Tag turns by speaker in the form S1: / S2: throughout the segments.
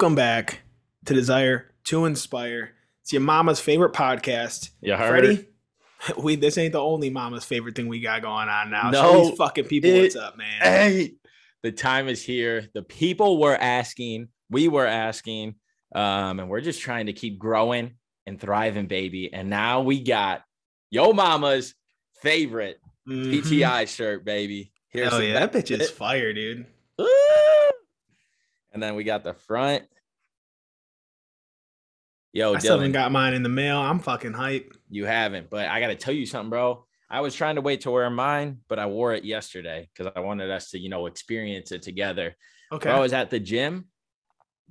S1: Welcome back to Desire to Inspire. It's your mama's favorite podcast.
S2: Yeah?
S1: Freddy, we this ain't the only mama's favorite thing we got going on now.
S2: No,
S1: Show these fucking people
S2: it
S1: what's up, man.
S2: Hey, the time is here. The people were asking, we were asking, um, and we're just trying to keep growing and thriving, baby. And now we got Yo Mama's favorite
S1: Mhm.
S2: DTI shirt, baby. Here's
S1: Hell yeah, that bitch is fire, dude.
S2: Woo! And then we got the front. Yo,
S1: I still haven't got mine in the mail. I'm fucking hype.
S2: you haven't, but I got to tell you something, bro. I was trying to wait to wear mine, but I wore it yesterday because I wanted us to, you know, experience it together.
S1: Okay.
S2: Bro, I was at the gym.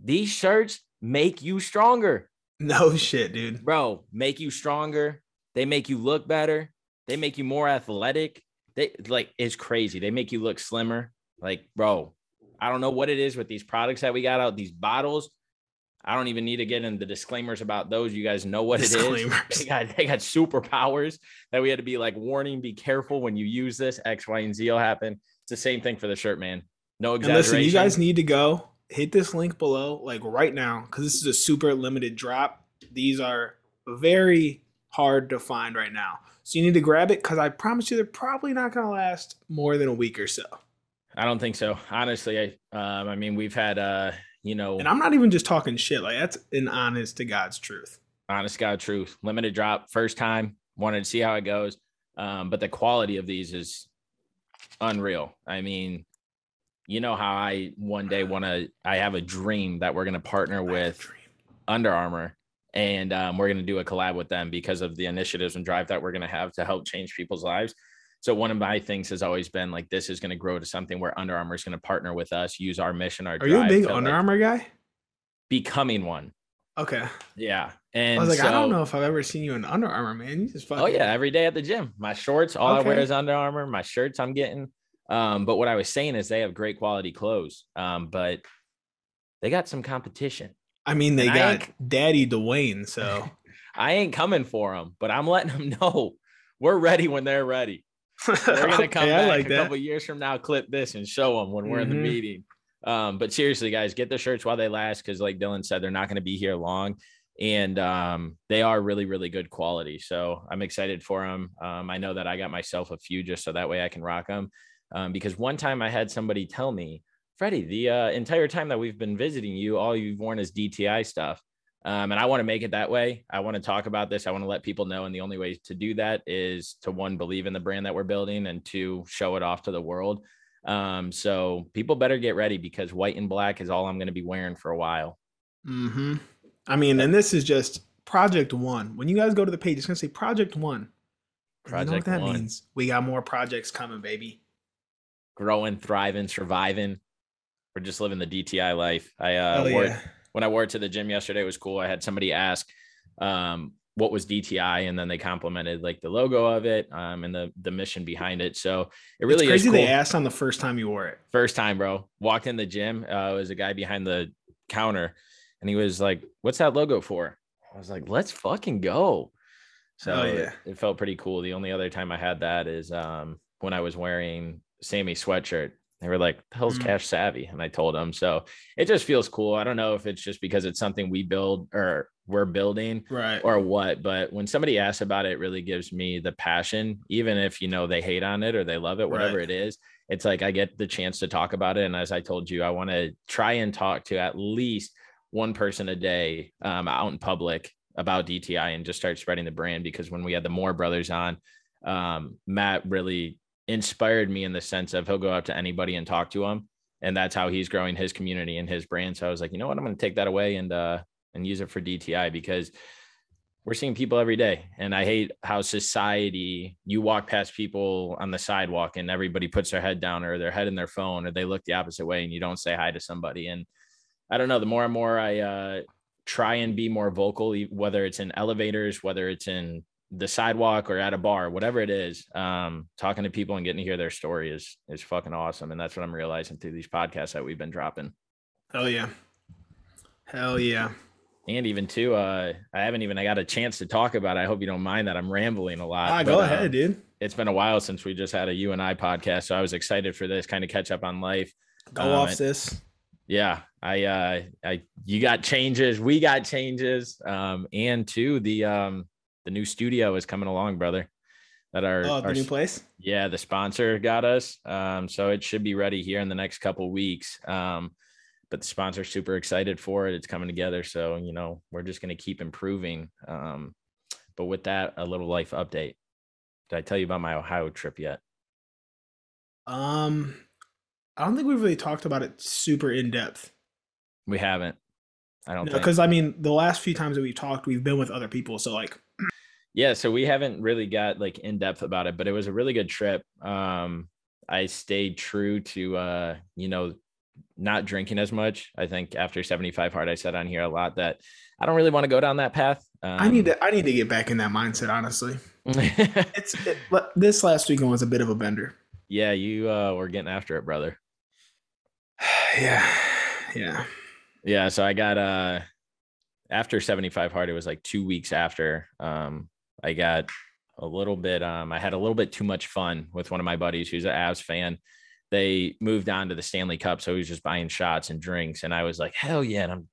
S2: These shirts make you stronger,
S1: no shit, dude.
S2: bro. Make you stronger. They make you look better. They make you more athletic. They like it's crazy. They make you look slimmer. Like, bro, I don't know what it is with these products that we got out. These bottles. I don't even need to get into the disclaimers about those. You guys know what it is. They got they got superpowers that we had to be like warning, be careful when you use this. X, Y, and Z will happen. It's the same thing for the shirt, man. No
S1: And
S2: exaggeration.
S1: listen, you guys need to go hit this link below, like right now, because this is a super limited drop. These are very hard to find right now. So you need to grab it because I promise you they're probably not going to last more than a week or so.
S2: I don't think so. Honestly, I um, I mean, we've had uh, you know,
S1: And I'm not even just talking shit. Like that's an honest to God's truth.
S2: honest God truth, limited drop, first time, wanted to see how it goes. Um, but the quality of these is unreal. I mean, you know how I one day want to I have a dream that we're gonna partner with Under Armour and um, we're going to do a collab with them because of the initiatives and drive that we're going to have to help change people's lives. So one of my things has always been like this is going to grow to something where Under Armour is going to partner with us, use our mission, our
S1: Are you a big
S2: to,
S1: Under
S2: like,
S1: Armour guy?
S2: becoming one.
S1: Okay.
S2: Yeah, and
S1: I was like, I don't know if I've ever seen you in Under Armour, man. You just fucking.
S2: Oh yeah, every day at the gym. My shorts, all I wear is Under Armour. My shirts, I'm getting. Um, but what I was saying is they have great quality clothes. Um, but they got some competition.
S1: I mean, they
S2: And
S1: got Daddy Dwayne, so.
S2: I ain't coming for them, but I'm letting them know we're ready when they're ready. We're gonna come
S1: I
S2: back
S1: like
S2: a
S1: that.
S2: couple years from now, clip this and show them when we're in the
S1: Mhm.
S2: meeting. Um, but seriously, guys, get the shirts while they last because, like Dylan said, they're not going to be here long, and um, they are really, really good quality. So I'm excited for them. Um, I know that I got myself a few just so that way I can rock them. Um, because one time I had somebody tell me, Freddy, the uh, entire time that we've been visiting you, all you've worn is DTI stuff. Um, and I want to make it that way. I want to talk about this. I want to let people know. And the only way to do that is to one, believe in the brand that we're building, and two, show it off to the world. Um, so people better get ready because white and black is all I'm going to be wearing for a while.
S1: hmm I mean, and this is just Project One. When you guys go to the page, it's gonna say Project One. And you know what that
S2: One.
S1: means? We got more projects coming, baby.
S2: Growing, thriving, surviving. We're just living the DTI life. I uh,
S1: Hell yeah.
S2: When I wore it to the gym yesterday, it was cool. I had somebody ask um, what was DTI, and then they complimented like the logo of it um, and the the mission behind it. So it really
S1: it's crazy
S2: cool.
S1: they asked on the first time you wore it.
S2: First time, bro. Walked in the gym. Uh, it was a guy behind the counter, and he was like, "What's that logo for?" I was like, "Let's fucking go." So it-
S1: yeah.
S2: it, felt pretty cool. The only other time I had that is um, when I was wearing Sammy sweatshirt. They were like, "The hell's
S1: Mm.
S2: Cash Savvy?" And I told them. So it just feels cool. I don't know if it's just because it's something we build or we're building
S1: Right.
S2: or what but when somebody asks about it, it really gives me the passion even if you know they hate on it or they love it whatever
S1: Right.
S2: it is it's like i get the chance to talk about it and as i told you i want to try and talk to at least one person a day um, out in public about dti and just start spreading the brand because when we had the moore brothers on um, matt really inspired me in the sense of he'll go up to anybody and talk to them and that's how he's growing his community and his brand. So i was like you know what? I'm going to take that away and uh and use it for dti because we're seeing people every day. And i hate how society you walk past people on the sidewalk and everybody puts their head down or their head in their phone or they look the opposite way and you don't say hi to somebody. And i don't know the more and more i uh, try and be more vocal whether it's in elevators whether it's in the sidewalk or at a bar whatever it is um, talking to people and getting to hear their story is is fucking awesome and that's what i'm realizing through these podcasts that we've been dropping
S1: Hell yeah. Hell yeah.
S2: and even too uh i haven't even i got a chance to talk about it i hope you don't mind that i'm rambling a lot
S1: Ah,
S2: but,
S1: go
S2: uh,
S1: ahead, dude.
S2: it's been a while since we just had a you and i podcast so i was excited for this kind of catch up on life
S1: Go
S2: um,
S1: off, sis.
S2: Yeah, I uh I you got changes, we got changes. Um and two, the um the new studio is coming along, brother. That our,
S1: oh, the
S2: our
S1: new place.
S2: Yeah, the sponsor got us. Um, so it should be ready here in the next couple weeks. Um, but the sponsor's super excited for it. It's coming together. So, you know, we're just going to keep improving. Um, but with that, a little life update. Did I tell you about my Ohio trip yet?
S1: Um, I don't think we've really talked about it super in depth.
S2: We haven't. I don't
S1: because I mean the last few times that we've talked, we've been with other people. So like
S2: yeah, so we haven't really got like in depth about it, but it was a really good trip. Um, I stayed true to uh, you know, not drinking as much. I think after 75 hard, I said on here a lot that I don't really want to go down that path.
S1: Um, I need to I need to get back in that mindset, honestly. it's it, this last weekend was a bit of a bender.
S2: Yeah, you uh were getting after it, brother.
S1: yeah. Yeah.
S2: Yeah. So I got uh after 75 hard, it was like two weeks after. Um, I got a little bit um I had a little bit too much fun with one of my buddies who's an Avs fan. They moved on to the Stanley Cup, so he was just buying shots and drinks, and I was like, hell yeah! And I'm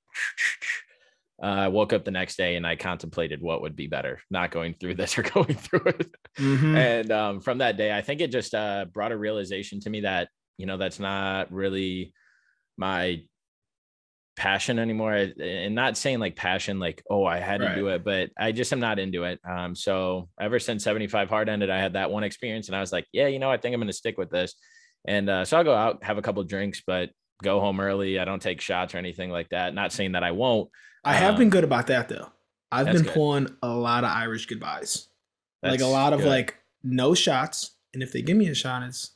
S2: uh, I woke up the next day and I contemplated what would be better, not going through this or going through it. Mm-hmm. And um, from that day, I think it just uh, brought a realization to me that you know that's not really my passion anymore and not saying like passion like oh i had to right. do it but i just am not into it um so ever since 75 hard ended i had that one experience and i was like yeah you know i think i'm going to stick with this and uh, so i'll go out have a couple drinks but go home early i don't take shots or anything like that not saying that i won't
S1: i have um, been good about that though i've been good. pulling a lot of irish goodbyes that's like a lot of good. like no shots and if they give me a shot it's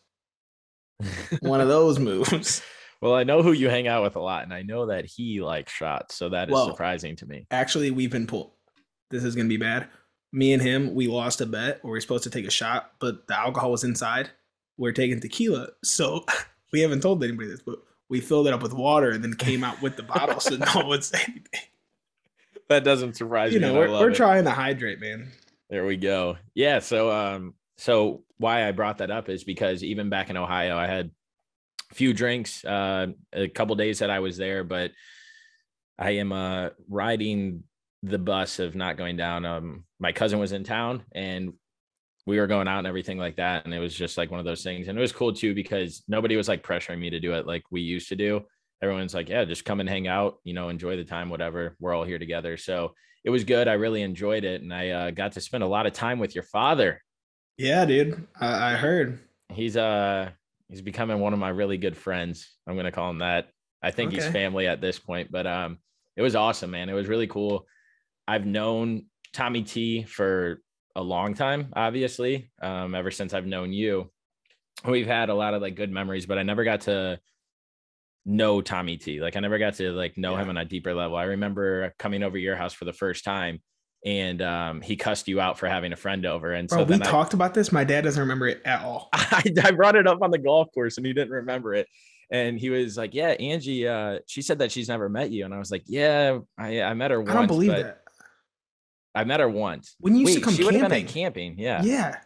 S1: one of those moves
S2: well, I know who you hang out with a lot, and I know that he likes shots, so that is well, surprising to me.
S1: Actually, we've been pulled. This is gonna be bad. Me and him, we lost a bet where we are supposed to take a shot, but the alcohol was inside. We're taking tequila, so we haven't told anybody this, but we filled it up with water and then came out with the bottle, so no one would say anything.
S2: That doesn't surprise
S1: you
S2: me.
S1: You know, we're, we're trying to hydrate, man.
S2: There we go. Yeah. So, um, so why I brought that up is because even back in Ohio, I had few drinks, uh, a couple days that I was there, but I am uh, riding the bus of not going down. Um, my cousin was in town and we were going out and everything like that. And it was just like one of those things. And it was cool too, because nobody was like pressuring me to do it like we used to do. Everyone's like, yeah, just come and hang out, you know, enjoy the time, whatever. We're all here together. So it was good. I really enjoyed it. And I uh, got to spend a lot of time with your father.
S1: Yeah, dude. I, I heard.
S2: He's uh he's becoming one of my really good friends. I'm gonna call him that. I think okay. he's family at this point, but um, it was awesome, man. It was really cool. I've known Tommy T for a long time, obviously, um, ever since I've known you. We've had a lot of like good memories, but I never got to know Tommy T. Like I never got to like know yeah. him on a deeper level. I remember coming over your house for the first time and um, he cussed you out for having a friend over. And
S1: Bro, so we talked about this. My dad doesn't remember it at all.
S2: I, I, brought it up on the golf course and he didn't remember it. And he was like, "Yeah, Angie, uh, she said that she's never met you." And I was like, "Yeah, I, I met her once." I don't believe that. I met her once.
S1: When you used Wait, to come she camping.
S2: camping, yeah,
S1: yeah.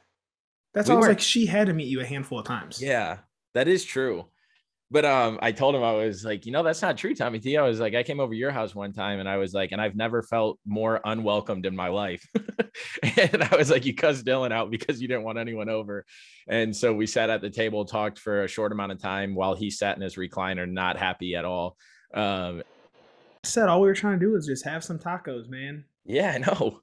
S1: That's we why I was like, she had to meet you a handful of times.
S2: Yeah, that is true. But um, I told him I was like, you know, that's not true, Tommy T. I was like, I came over your house one time and I was like, and I've never felt more unwelcomed in my life. and I was like, you cussed Dylan out because you didn't want anyone over. And so we sat at the table, talked for a short amount of time while he sat in his recliner, not happy at all. Um,
S1: I said all we were trying to do was just have some tacos, man.
S2: Yeah, I know.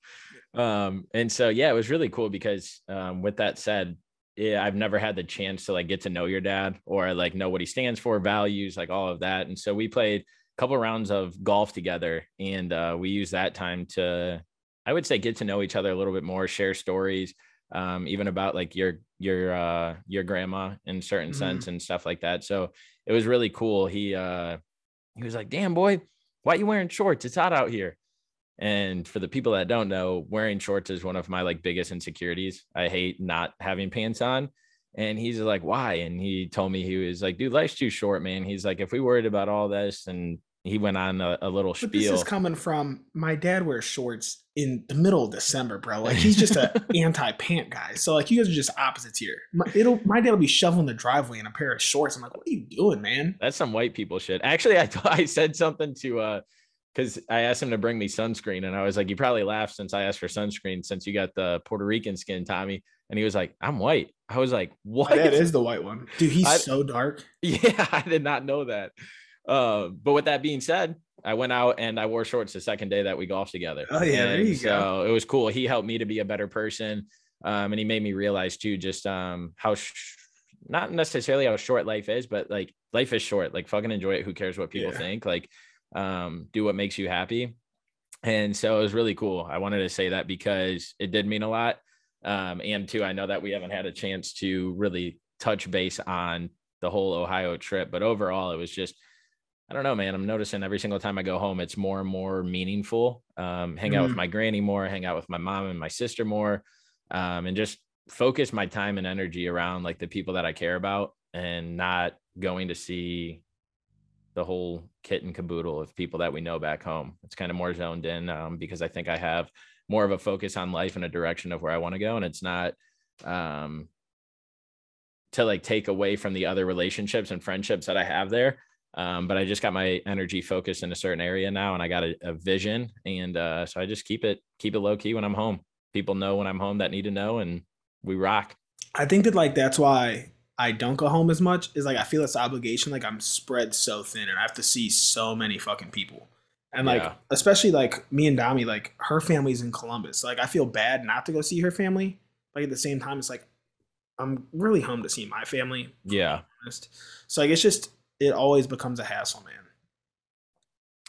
S2: Um, and so yeah, it was really cool because um, with that said, yeah, I've never had the chance to like get to know your dad or like know what he stands for, values, like all of that. And so we played a couple rounds of golf together and uh, we used that time to, I would say, get to know each other a little bit more, share stories, um, even about like your your uh, your grandma in certain mm-hmm. sense and stuff like that. So it was really cool. He uh, he was like, "Damn boy, why you wearing shorts? It's hot out here." And for the people that don't know, wearing shorts is one of my like biggest insecurities. I hate not having pants on. And he's like, why? And he told me he was like, dude, life's too short, man. He's like, if we worried about all this and he went on a, a little
S1: But this is coming from my dad wears shorts in the middle of December, bro. Like he's just a anti pant guy. So like you guys are just opposites here. My, it'll my dad will be shoveling the driveway in a pair of shorts. I'm like, what are you doing, man?
S2: That's some white people shit. Actually, I I said something to uh because I asked him to bring me sunscreen, and I was like, "You probably laughed since I asked for sunscreen since you got the Puerto Rican skin, Tommy." And he was like, "I'm white." I was like, "What?"
S1: My dad is the white one, dude. He's
S2: I-
S1: so dark.
S2: Yeah, I did not know that. Uh, but with that being said, I went out and I wore shorts the second day that we golfed together.
S1: Oh, yeah, there you
S2: so
S1: go.
S2: it was cool. He helped me to be a better person, um, and he made me realize too just um how sh- not necessarily how short life is, but like life is short. Like fucking enjoy it. Who cares what people
S1: Yeah.
S2: think? Like, um, do what makes you happy. And so it was really cool. I wanted to say that because it did mean a lot. Um, and two, I know that we haven't had a chance to really touch base on the whole Ohio trip, but overall, it was just, I don't know, man. I'm noticing every single time I go home, it's more and more meaningful. Um, hang out with
S1: Mhm.
S2: my granny more, hang out with my mom and my sister more, um, and just focus my time and energy around like the people that I care about and not going to see the whole kit and caboodle of people that we know back home. It's kind of more zoned in um, because I think I have more of a focus on life and a direction of where I want to go. And it's not um, to like take away from the other relationships and friendships that I have there. Um, but I just got my energy focused in a certain area now and I got a, a vision. And uh, so I just keep it, keep it low key when I'm home. People know when I'm home that need to know and we rock.
S1: I think that like that's why I don't go home as much. Is like I feel this obligation. Like I'm spread so thin, and I have to see so many fucking people. And like
S2: Yeah.
S1: especially like me and Dami, like her family's in Columbus. Like I feel bad not to go see her family. Like at the same time, it's like I'm really home to see my family.
S2: Yeah.
S1: So like it's just it always becomes a hassle, man.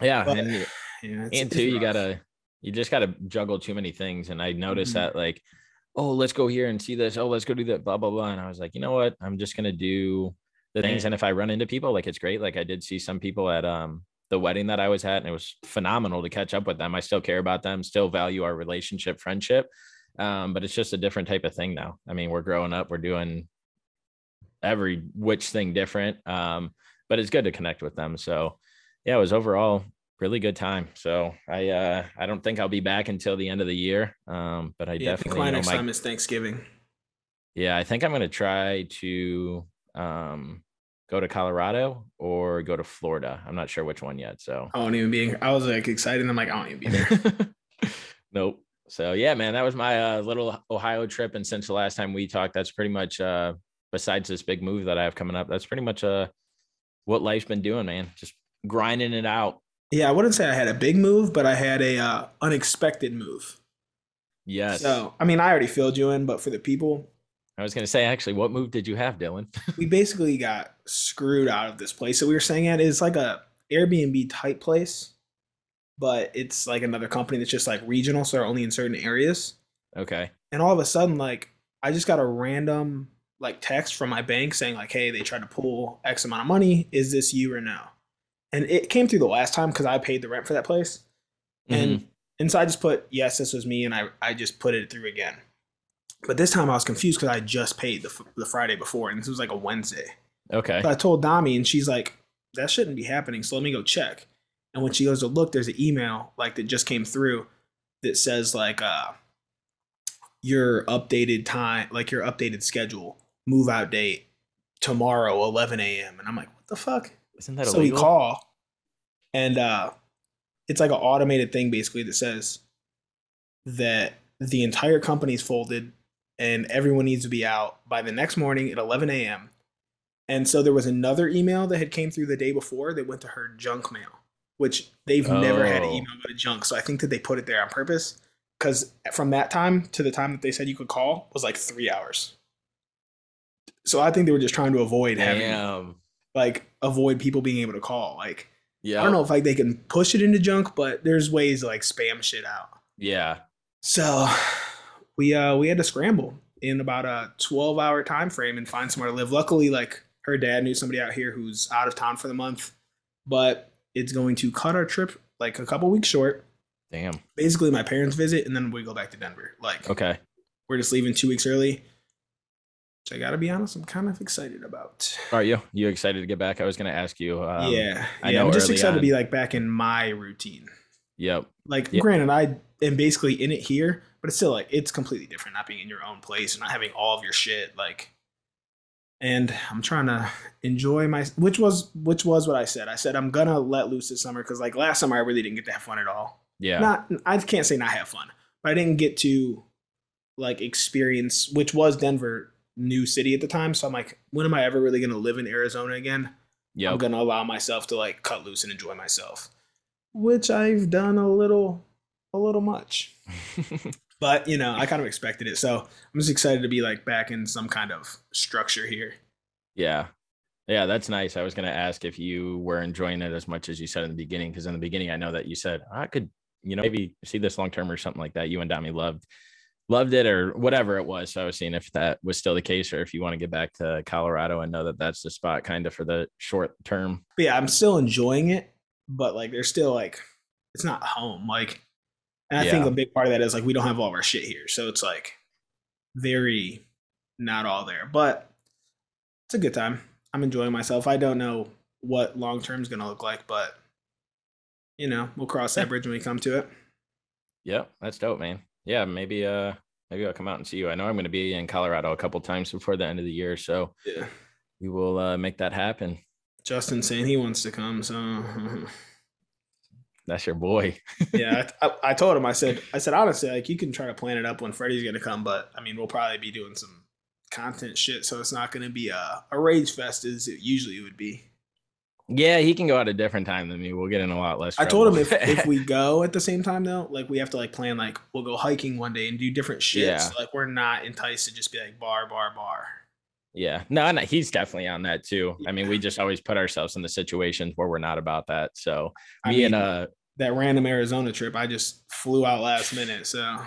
S2: Yeah.
S1: But,
S2: and
S1: yeah,
S2: and two, you gotta you just gotta juggle too many things. And I noticed
S1: Mhm.
S2: that like, oh, let's go here and see this. Oh, let's go do that, blah, blah, blah. And I was like, you know what? I'm just gonna do the things. And if I run into people, like it's great. Like I did see some people at um the wedding that I was at, and it was phenomenal to catch up with them. I still care about them, still value our relationship, friendship. Um, but it's just a different type of thing now. I mean, we're growing up, we're doing every which thing different. Um, but it's good to connect with them. So yeah, it was overall really good time. So I uh I don't think I'll be back until the end of the year. Um, but I
S1: Yeah, I think
S2: definitely
S1: my
S2: you know,
S1: next
S2: my-
S1: time is Thanksgiving.
S2: yeah, I think I'm gonna try to um go to Colorado or go to Florida. I'm not sure which one yet. So
S1: I won't even be. I was like excited. I'm like I won't even be there.
S2: nope. So yeah, man, that was my uh, little Ohio trip. And since the last time we talked, that's pretty much uh besides this big move that I have coming up, that's pretty much uh what life's been doing, man. Just grinding it out.
S1: Yeah, I wouldn't say I had a big move, but I had a uh, unexpected move.
S2: Yes.
S1: So, I mean, I already filled you in, but for the people,
S2: I was gonna say actually, what move did you have, Dylan?
S1: we basically got screwed out of this place that we were staying at. It's like a Airbnb type place, but it's like another company that's just like regional, so they're only in certain areas.
S2: okay.
S1: And all of a sudden, like, I just got a random like text from my bank saying like, "Hey, they tried to pull X amount of money. Is this you or no?" And it came through the last time because I paid the rent for that place. And
S2: Mhm.
S1: and so I just put yes, this was me, and I I just put it through again. But this time I was confused because I just paid the the Friday before, and this was like a Wednesday.
S2: okay.
S1: So I told Dami, and she's like, "That shouldn't be happening." So let me go check. And when she goes to look, there's an email like that just came through that says like uh your updated time, like your updated schedule, move out date tomorrow, 11 a.m. And I'm like, what the fuck?
S2: Isn't that
S1: so we call and uh it's like an automated thing basically that says that the entire company's folded and everyone needs to be out by the next morning at 11 a.m and so there was another email that had came through the day before that went to her junk mail which they've never had an
S2: Oh.
S1: email go to junk so i think that they put it there on purpose because from that time to the time that they said you could call was like three hours so i think they were just trying to avoid having
S2: Damn.
S1: Like avoid people being able to call. Like
S2: Yeah.
S1: I don't know if like they can push it into junk, but there's ways to like spam shit out.
S2: Yeah.
S1: So we uh we had to scramble in about a 12 hour time frame and find somewhere to live. Luckily, like her dad knew somebody out here who's out of town for the month, but it's going to cut our trip like a couple weeks short.
S2: Damn.
S1: Basically, my parents visit and then we go back to Denver. Like
S2: Okay.
S1: we're just leaving two weeks early. Which I gotta be honest, I'm kind of excited about.
S2: Are you? You excited to get back? I was to ask you. Um,
S1: yeah,
S2: I
S1: yeah.
S2: know
S1: I'm just excited to be like back in my routine.
S2: Yep.
S1: Like,
S2: Yeah.
S1: granted, I am basically in it here, but it's still like it's completely different not being in your own place and not having all of your shit. Like, and I'm trying to enjoy my, which was which was what I said. I said I'm gonna let loose this summer because like last summer I really didn't get to have fun at all.
S2: Yeah.
S1: Not, I can't say not have fun, but I didn't get to like experience, which was Denver, new city at the time. So I'm like, when am I ever really gonna live in Arizona again? Yeah.
S2: I'm
S1: gonna allow myself to like cut loose and enjoy myself, which I've done a little, a little much. But you know, I kind of expected it, so I'm just excited to be like back in some kind of structure here.
S2: Yeah. Yeah, that's nice. I was going to ask if you were enjoying it as much as you said in the beginning, because in the beginning, I know that you said I could, you know, maybe see this long term or something like that. You and Dami loved loved it or whatever it was. So I was seeing if that was still the case or if you want to get back to Colorado and know that that's the spot kind of for the short term.
S1: But yeah, I'm still enjoying it, but like there's still like it's not home. Like, and I think a big part of that is like we don't have all of our shit here, so it's like very not all there. But it's a good time. I'm enjoying myself. I don't know what long term is gonna look like, but you know, we'll cross that bridge when we come to it.
S2: Yep, that's dope, man. Yeah, maybe uh maybe I'll come out and see you. I know I'm going to be in Colorado a couple times before the end of the year, so
S1: Yeah.
S2: we will uh, make that happen.
S1: Justin saying he wants to come, so
S2: That's your boy.
S1: yeah, I, I, I told him. I said, I said honestly, like you can try to plan it up when Freddy's gonna come, but I mean, we'll probably be doing some content shit, so it's not gonna be a, a rage fest as it usually would be.
S2: Yeah, he can go at a different time than me. We'll get in a lot less.
S1: I told him if if we go at the same time though, like we have to like plan like we'll go hiking one day and do different shits.
S2: Yeah.
S1: Like we're not enticed to just be like bar bar bar.
S2: Yeah, no, no, he's definitely on that too. I mean, we just always put ourselves in the situations where we're not about that. So
S1: I
S2: me
S1: mean,
S2: and uh,
S1: that random Arizona trip, I just flew out last minute. So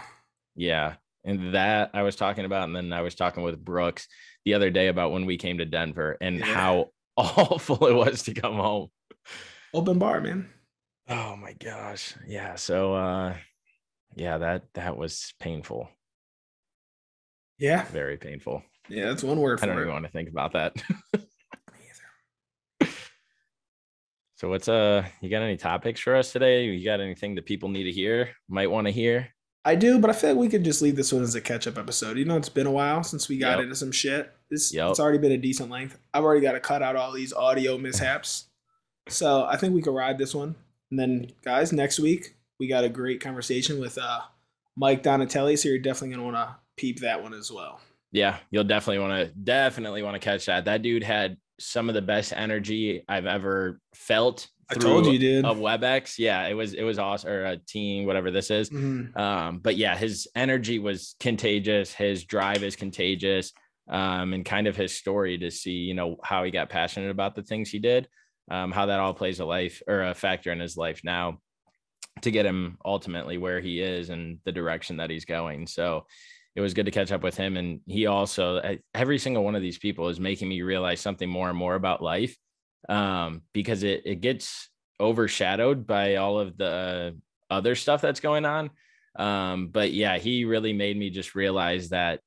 S2: yeah, and that I was talking about, and then I was talking with Brooks the other day about when we came to Denver and
S1: Yeah.
S2: how awful it was to come home.
S1: open bar, man.
S2: Oh my gosh, yeah. So uh, yeah, that that was painful,
S1: Yeah,
S2: very painful.
S1: yeah, that's one word
S2: I don't
S1: it.
S2: even want to think about that. So what's uh you got any topics for us today? You got anything that people need to hear, might want to hear?
S1: I do, but I feel like we could just leave this one as a catch up episode. You know, it's been a while since we got
S2: Yep.
S1: into some shit. This
S2: Yep.
S1: it's already been a decent length. I've already got to cut out all these audio mishaps. so I think we could ride this one. And then guys, next week we got a great conversation with uh Mike Donatelli. So you're definitely gonna want to peep that one as well.
S2: Yeah, you'll definitely want to definitely want to catch that. That dude had some of the best energy I've ever felt.
S1: I told you, dude.
S2: A WebEx, yeah, it was it was awesome. Or a team, whatever this is.
S1: Mhm.
S2: Um, but yeah, his energy was contagious. His drive is contagious. Um, and kind of his story to see, you know, how he got passionate about the things he did, um, how that all plays a life or a factor in his life now to get him ultimately where he is and the direction that he's going. So it was good to catch up with him. And he also, every single one of these people is making me realize something more and more about life um, because it, it gets overshadowed by all of the other stuff that's going on. Um, but yeah, he really made me just realize that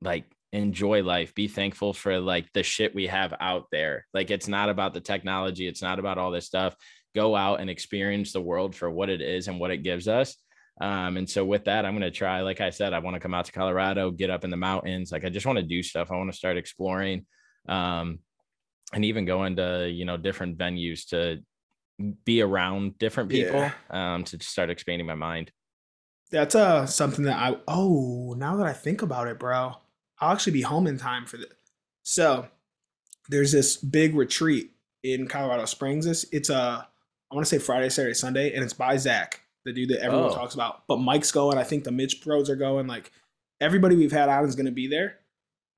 S2: like enjoy life, be thankful for like the shit we have out there. Like it's not about the technology, it's not about all this stuff. Go out and experience the world for what it is and what it gives us. Um, and so with that, I'm gonna try, like I said, I want to come out to Colorado, get up in the mountains. Like I just want to do stuff. I want to start exploring. Um, and even go into you know different venues to be around different people
S1: Yeah.
S2: um to start expanding my mind
S1: That's uh something that I oh now that I think about it, bro, I'll actually be home in time for this. So there's this big retreat in Colorado Springs. This it's uh I want to say Friday, Saturday, Sunday, and it's by Zach, the dude that everyone
S2: Oh.
S1: talks about. But Mike's going. I think the Mitch Bros are going. Like everybody we've had on is going to be there.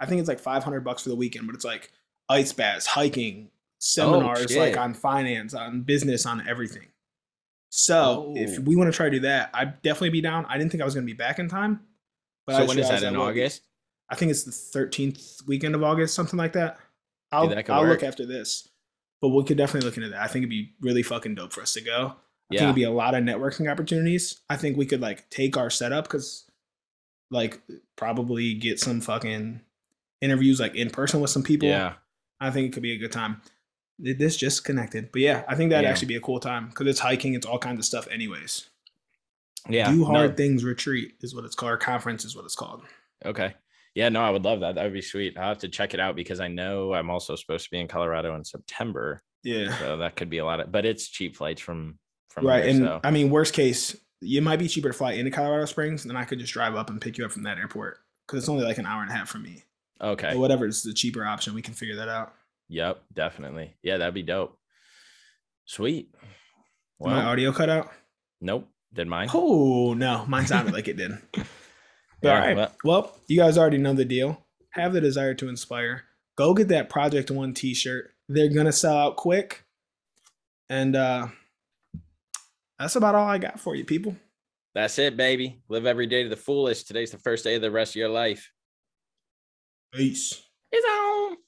S1: I think it's like 500 bucks for the weekend, but it's like ice baths, hiking, oh, seminars, like on finance, on business, on everything. So if
S2: Oh.
S1: we want to try to do that, I'd definitely be down. I didn't think I was going to be back in time. But I
S2: so when is that in
S1: I
S2: august
S1: I think it's the 13th weekend of August, something like that. I'll,
S2: that
S1: I'll
S2: work.
S1: look after this. But we could definitely look into that. I think it'd be really fucking dope for us to go. I think
S2: yeah
S1: it'd be a lot of networking opportunities. I think we could like take our setup because like probably get some fucking interviews like in person with some people.
S2: Yeah.
S1: I think it could be a good time. This just connected, but yeah, I think that'd
S2: Yeah.
S1: actually be a cool time because it's hiking, it's all kinds of stuff, anyways.
S2: Yeah.
S1: Do
S2: no,
S1: hard things retreat is what it's called. Or conference is what it's called.
S2: Okay. Yeah, no, I would love that. That would be sweet. I'll have to check it out because I know I'm also supposed to be in Colorado in September.
S1: Yeah,
S2: So that could be a lot of but it's cheap flights from from
S1: right. And
S2: so
S1: I mean, worst case, it might be cheaper to fly into Colorado Springs, and then I could just drive up and pick you up from that airport because it's only like an hour and a half from me.
S2: Okay.
S1: But whatever is the cheaper option, we can figure that out.
S2: Yep, definitely. Yeah, that'd be dope. Sweet.
S1: Did my audio cut out?
S2: nope. Did mine?
S1: Oh no, mine sounded like it did. But
S2: Yeah,
S1: all right.
S2: well-
S1: Well, you guys already know the deal. Have the desire to inspire. Go get that Project One T-shirt. They're gonna sell out quick. And uh that's about all I got for you, people.
S2: That's it, baby. Live every day to the fullest. Today's the first day of the rest of your life.
S1: Peace.
S2: It's on.